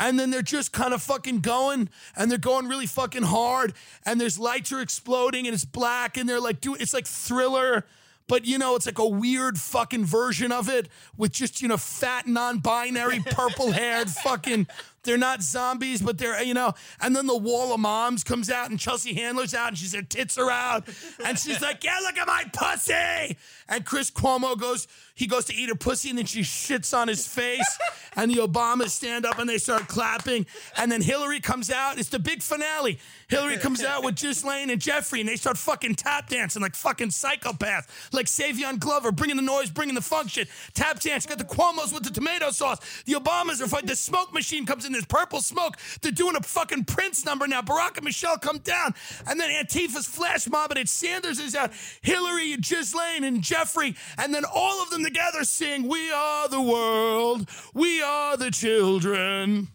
And then they're just kind of fucking going and they're going really fucking hard and there's lights are exploding and it's black and they're like doing it's like thriller but you know it's like a weird fucking version of it with just you know fat non-binary purple haired [LAUGHS] fucking they're not zombies but they're you know and then the wall of moms comes out and Chelsea Handler's out and she's her tits are out. And she's like yeah look at my pussy. And Chris Cuomo goes he goes to eat her pussy and then she shits on his face. And the Obamas stand up and they start clapping. And then Hillary comes out. It's the big finale. Hillary comes out with Ghislaine and Jeffrey and they start fucking tap dancing like fucking psychopaths. Like Savion Glover bringing the noise bringing the function. Tap dance. Got the Cuomo's with the tomato sauce. The Obamas are fighting. The smoke machine comes in there's purple smoke they're doing a fucking Prince number now Barack and Michelle come down and then Antifa's flash mob and it's Sanders is out Hillary and Ghislaine and Jeffrey and then all of them together sing we are the world we are the children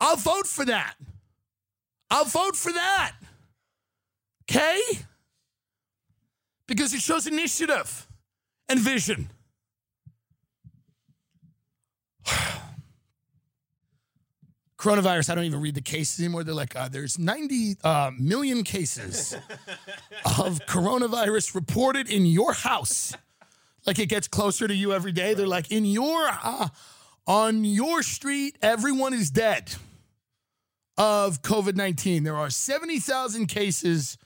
I'll vote for that I'll vote for that. Okay? Because it shows initiative and vision. [SIGHS] Coronavirus, I don't even read the cases anymore. They're like, uh, there's 90 uh, million cases [LAUGHS] of coronavirus reported in your house. Like it gets closer to you every day. They're like, in your, uh, on your street, everyone is dead of COVID 19. There are 70,000 cases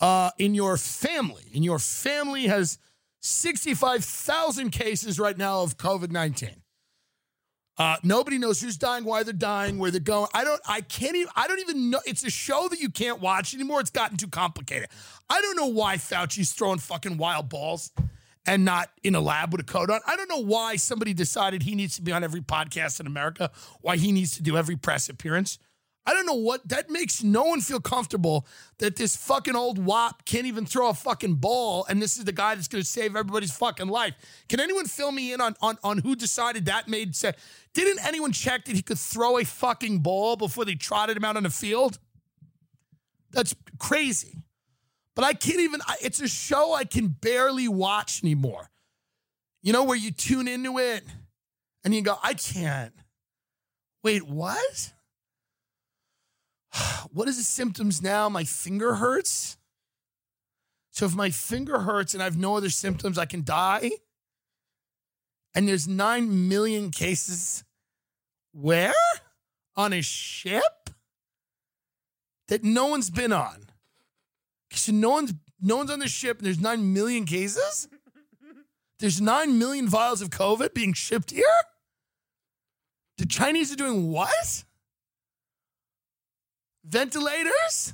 uh, in your family. And your family has 65,000 cases right now of COVID 19. Uh, nobody knows who's dying, why they're dying, where they're going. I don't, I can't even, I don't even know. It's a show that you can't watch anymore. It's gotten too complicated. I don't know why Fauci's throwing fucking wild balls and not in a lab with a coat on. I don't know why somebody decided he needs to be on every podcast in America, why he needs to do every press appearance. I don't know what that makes no one feel comfortable that this fucking old wop can't even throw a fucking ball and this is the guy that's to save everybody's fucking life. Can anyone fill me in on, on on who decided that made sense? Didn't anyone check that he could throw a fucking ball before they trotted him out on the field? That's crazy. But I can't even it's a show I can barely watch anymore. You know where you tune into it and you go, "I can't." Wait, what? [SIGHS] what is the symptoms now? My finger hurts. So if my finger hurts and I have no other symptoms, I can die. And there's 9 million cases where? On a ship that no one's been on. So no one's no one's on the ship and there's 9 million cases? There's 9 million vials of COVID being shipped here? The Chinese are doing what? Ventilators,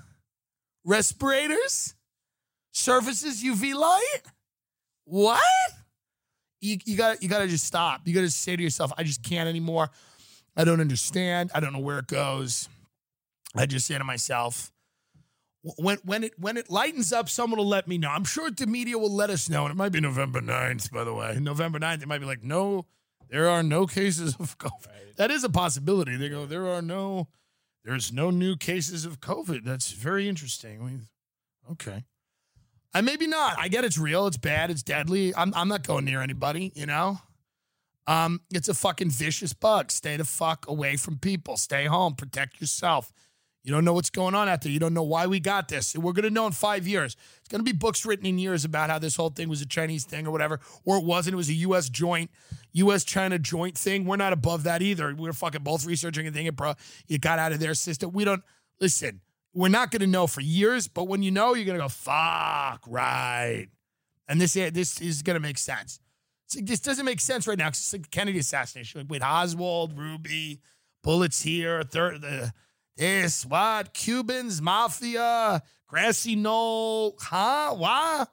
respirators, surfaces UV light. What? You, you got you got to just stop. You got to say to yourself, I just can't anymore. I don't understand. I don't know where it goes. I just say to myself, when when it when it lightens up, someone will let me know. I'm sure the media will let us know, and it might be November 9th, by the way. November 9th, it might be like, no, there are no cases of COVID. That is a possibility. They go, there are no There's no new cases of COVID. That's very interesting. Okay. And maybe not. I get it's real. It's bad. It's deadly. I'm, I'm not going near anybody, you know? Um, it's a fucking vicious bug. Stay the fuck away from people. Stay home. Protect yourself. You don't know what's going on out there. You don't know why we got this. We're going to know in five years. It's going to be books written in years about how this whole thing was a Chinese thing or whatever, or it wasn't. It was a U.S. joint, U.S. China joint thing. We're not above that either. We're fucking both researching a thing. It, bro, it got out of their system. We don't listen. We're not going to know for years, but when you know, you're going to go, fuck, right. And this, this is going to make sense. Like, this doesn't make sense right now because it's like Kennedy assassination. Like, wait, Oswald, Ruby, bullets here, third, the, this, what? Cubans, mafia, grassy knoll, huh? Why?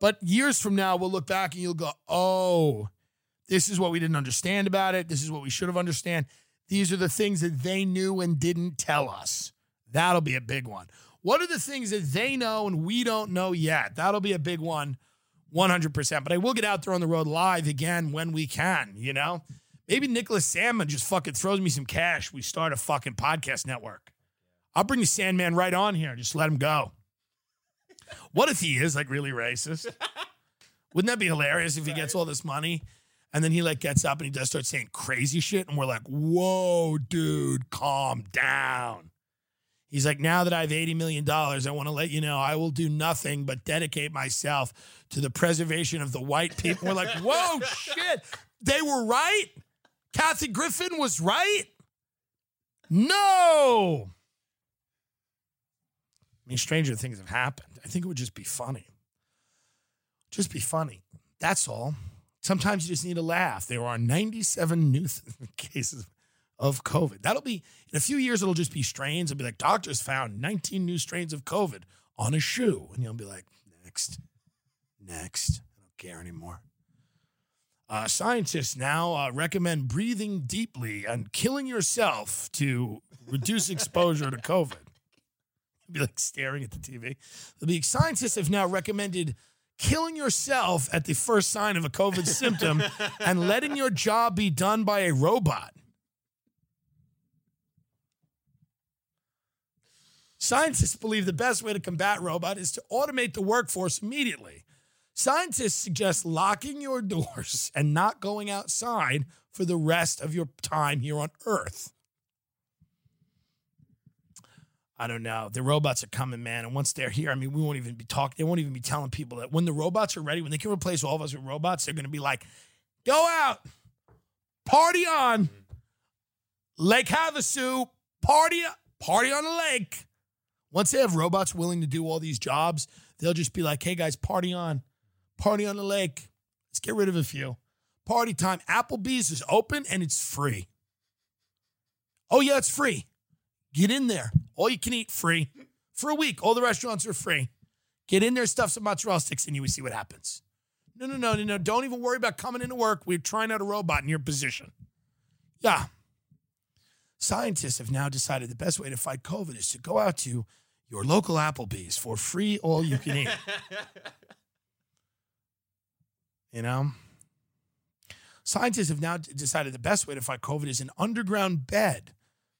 But years from now, we'll look back and you'll go, oh, this is what we didn't understand about it. This is what we should have understand. These are the things that they knew and didn't tell us. That'll be a big one. What are the things that they know and we don't know yet? That'll be a big one, 100%. But I will get out there on the road live again when we can, you know? Maybe Nicholas Sandmann just fucking throws me some cash. We start a fucking podcast network. I'll bring the Sandmann right on here. Just let him go. What if he is like really racist? Wouldn't that be hilarious if he gets all this money and then he like gets up and he does start saying crazy shit and we're like, whoa, dude, calm down. He's like, now that I have $80 million, I want to let you know I will do nothing but dedicate myself to the preservation of the white people. We're like, whoa, [LAUGHS] shit. They were right? Kathy Griffin was right? No. I mean, stranger things have happened. I think it would just be funny. Just be funny. That's all. Sometimes you just need a laugh. There are 97 new th- [LAUGHS] cases of COVID. That'll be, in a few years, it'll just be strains. It'll be like, doctors found 19 new strains of COVID on a shoe. And you'll be like, next, next. I don't care anymore. Uh, scientists now uh, recommend breathing deeply and killing yourself to reduce exposure to COVID. You'll be like staring at the TV. The scientists have now recommended killing yourself at the first sign of a COVID symptom [LAUGHS] and letting your job be done by a robot. Scientists believe the best way to combat robot is to automate the workforce immediately. Scientists suggest locking your doors [LAUGHS] and not going outside for the rest of your time here on Earth. I don't know. The robots are coming, man. And once they're here, I mean, we won't even be talking. They won't even be telling people that when the robots are ready, when they can replace all of us with robots, they're going to be like, go out, party on, Lake Havasu, party, party on the lake. Once they have robots willing to do all these jobs, they'll just be like, hey guys, party on, party on the lake. Let's get rid of a few. Party time. Applebee's is open and it's free. Oh, yeah, it's free. Get in there. All you can eat free for a week. All the restaurants are free. Get in there, stuff some mozzarella sticks in you, we see what happens. No, no, no, no, no. Don't even worry about coming into work. We're trying out a robot in your position. Yeah. Scientists have now decided the best way to fight COVID is to go out to your local Applebee's for free all you can eat. [LAUGHS] you know? Scientists have now decided the best way to fight COVID is an underground bed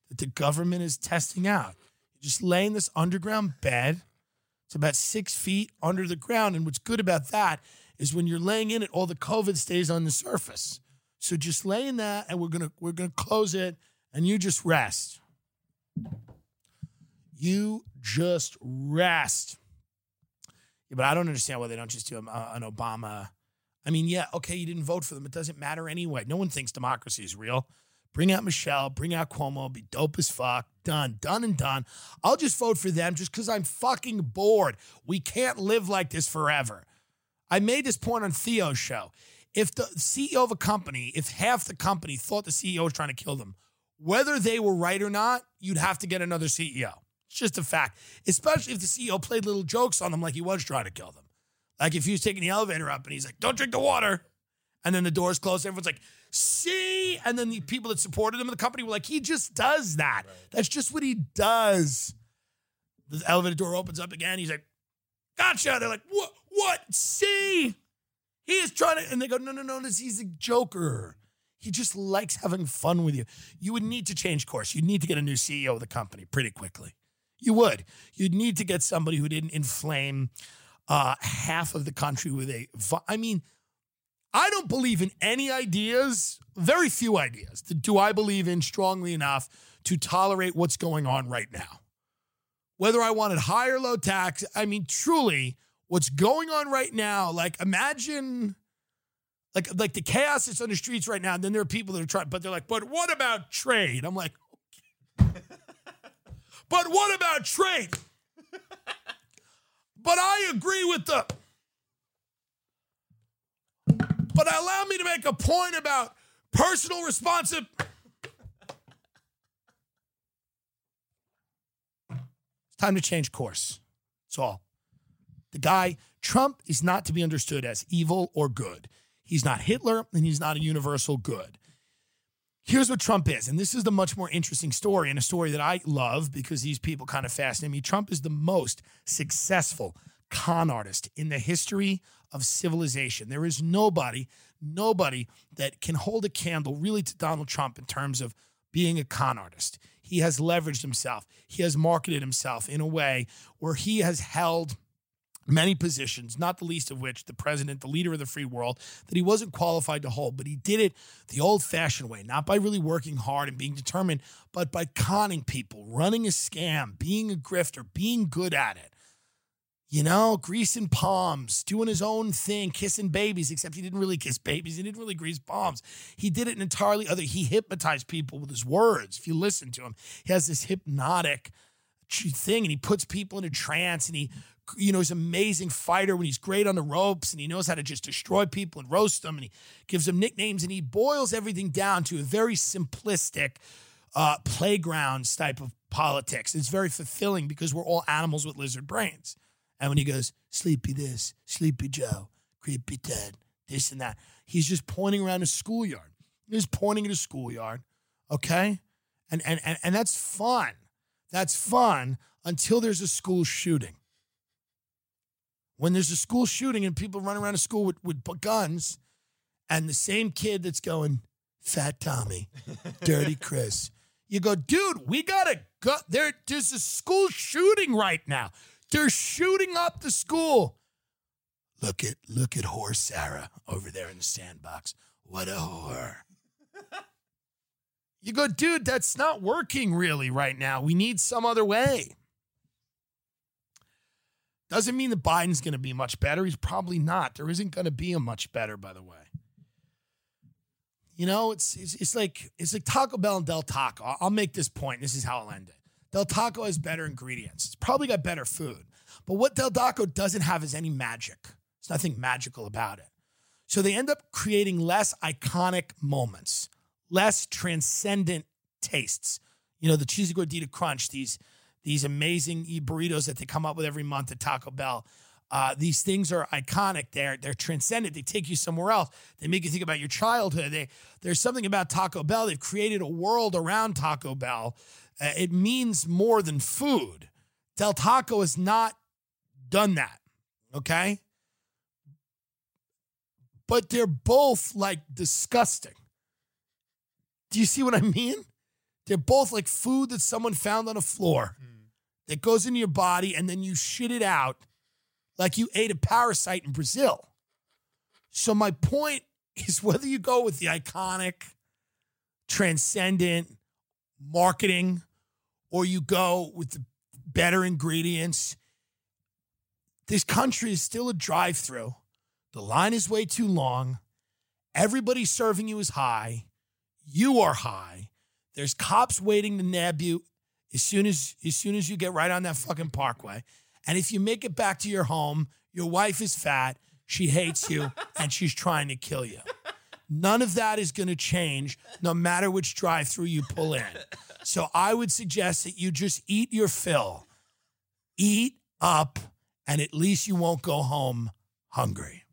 that the government is testing out. You just lay in this underground bed. It's about six feet under the ground. And what's good about that is when you're laying in it, all the COVID stays on the surface. So just lay in that and we're gonna we're gonna close it and you just rest. You just rest. Yeah, but I don't understand why they don't just do an Obama. I mean, yeah, okay, you didn't vote for them. It doesn't matter anyway. No one thinks democracy is real. Bring out Michelle, bring out Cuomo, be dope as fuck. Done, done and done. I'll just vote for them just because I'm fucking bored. We can't live like this forever. I made this point on Theo's show. If the CEO of a company, if half the company thought the CEO was trying to kill them, whether they were right or not, you'd have to get another CEO. It's just a fact. Especially if the CEO played little jokes on them like he was trying to kill them. Like if he was taking the elevator up and he's like, don't drink the water. And then the doors closed. Everyone's like, see? And then the people that supported him in the company were like, he just does that. That's just what he does. The elevator door opens up again. He's like, gotcha. They're like, what? What? See? He is trying to, and they go, no, no, no, this, he's a joker. He just likes having fun with you. You would need to change course. You'd need to get a new CEO of the company pretty quickly. You would. You'd need to get somebody who didn't inflame uh, half of the country with a. I mean, I don't believe in any ideas, very few ideas. Do I believe in strongly enough to tolerate what's going on right now? Whether I wanted high or low tax, I mean, truly, what's going on right now, like imagine like like the chaos that's on the streets right now. And then there are people that are trying, but they're like, but what about trade? I'm like, [LAUGHS] but what about trade? But I agree with the. But allow me to make a point about personal responsibility. It's time to change course. That's all. The guy, Trump, is not to be understood as evil or good. He's not Hitler and he's not a universal good. Here's what Trump is, and this is the much more interesting story and a story that I love because these people kind of fascinate me. Trump is the most successful con artist in the history of civilization. There is nobody, nobody that can hold a candle really to Donald Trump in terms of being a con artist. He has leveraged himself, he has marketed himself in a way where he has held many positions, not the least of which the president, the leader of the free world, that he wasn't qualified to hold. But he did it the old fashioned way, not by really working hard and being determined, but by conning people, running a scam, being a grifter, being good at it. You know, greasing palms, doing his own thing, kissing babies, except he didn't really kiss babies. He didn't really grease palms. He did it an entirely other. He hypnotized people with his words. If you listen to him, he has this hypnotic thing and he puts people in a trance and he you know, he's an amazing fighter when he's great on the ropes and he knows how to just destroy people and roast them and he gives them nicknames and he boils everything down to a very simplistic uh, playgrounds type of politics. It's very fulfilling because we're all animals with lizard brains. And when he goes, Sleepy this, Sleepy Joe, Creepy Ted, this and that, he's just pointing around a schoolyard. He's pointing at a schoolyard, okay? And, and, and, and that's fun. That's fun until there's a school shooting when there's a school shooting and people run around a school with, with guns, and the same kid that's going, Fat Tommy, [LAUGHS] Dirty Chris, you go, dude, we gotta go. There, there's a school shooting right now. They're shooting up the school. Look at look at whore Sarah over there in the sandbox. What a whore. [LAUGHS] you go, dude, that's not working really right now. We need some other way. Doesn't mean that Biden's going to be much better. He's probably not. There isn't going to be a much better, by the way. You know, it's, it's it's like it's like Taco Bell and Del Taco. I'll, I'll make this point. This is how I'll end it. Del Taco has better ingredients. It's probably got better food. But what Del Taco doesn't have is any magic. There's nothing magical about it. So they end up creating less iconic moments, less transcendent tastes. You know, the cheesy gordita crunch, these these amazing burritos that they come up with every month at Taco Bell. Uh, these things are iconic. They're they're transcendent. They take you somewhere else. They make you think about your childhood. They, there's something about Taco Bell. They've created a world around Taco Bell. Uh, it means more than food. Del Taco has not done that. Okay, but they're both like disgusting. Do you see what I mean? They're both like food that someone found on a floor. Mm that goes into your body and then you shit it out like you ate a parasite in Brazil. So, my point [LAUGHS] is whether you go with the iconic, transcendent marketing or you go with the better ingredients, this country is still a drive through. The line is way too long. Everybody serving you is high. You are high. There's cops waiting to nab you as soon as as soon as you get right on that fucking parkway. And if you make it back to your home, your wife is fat, she hates you, [LAUGHS] and she's trying to kill you. None of that is going to change no matter which drive through you pull in. So I would suggest that you just eat your fill. Eat up, and at least you won't go home hungry.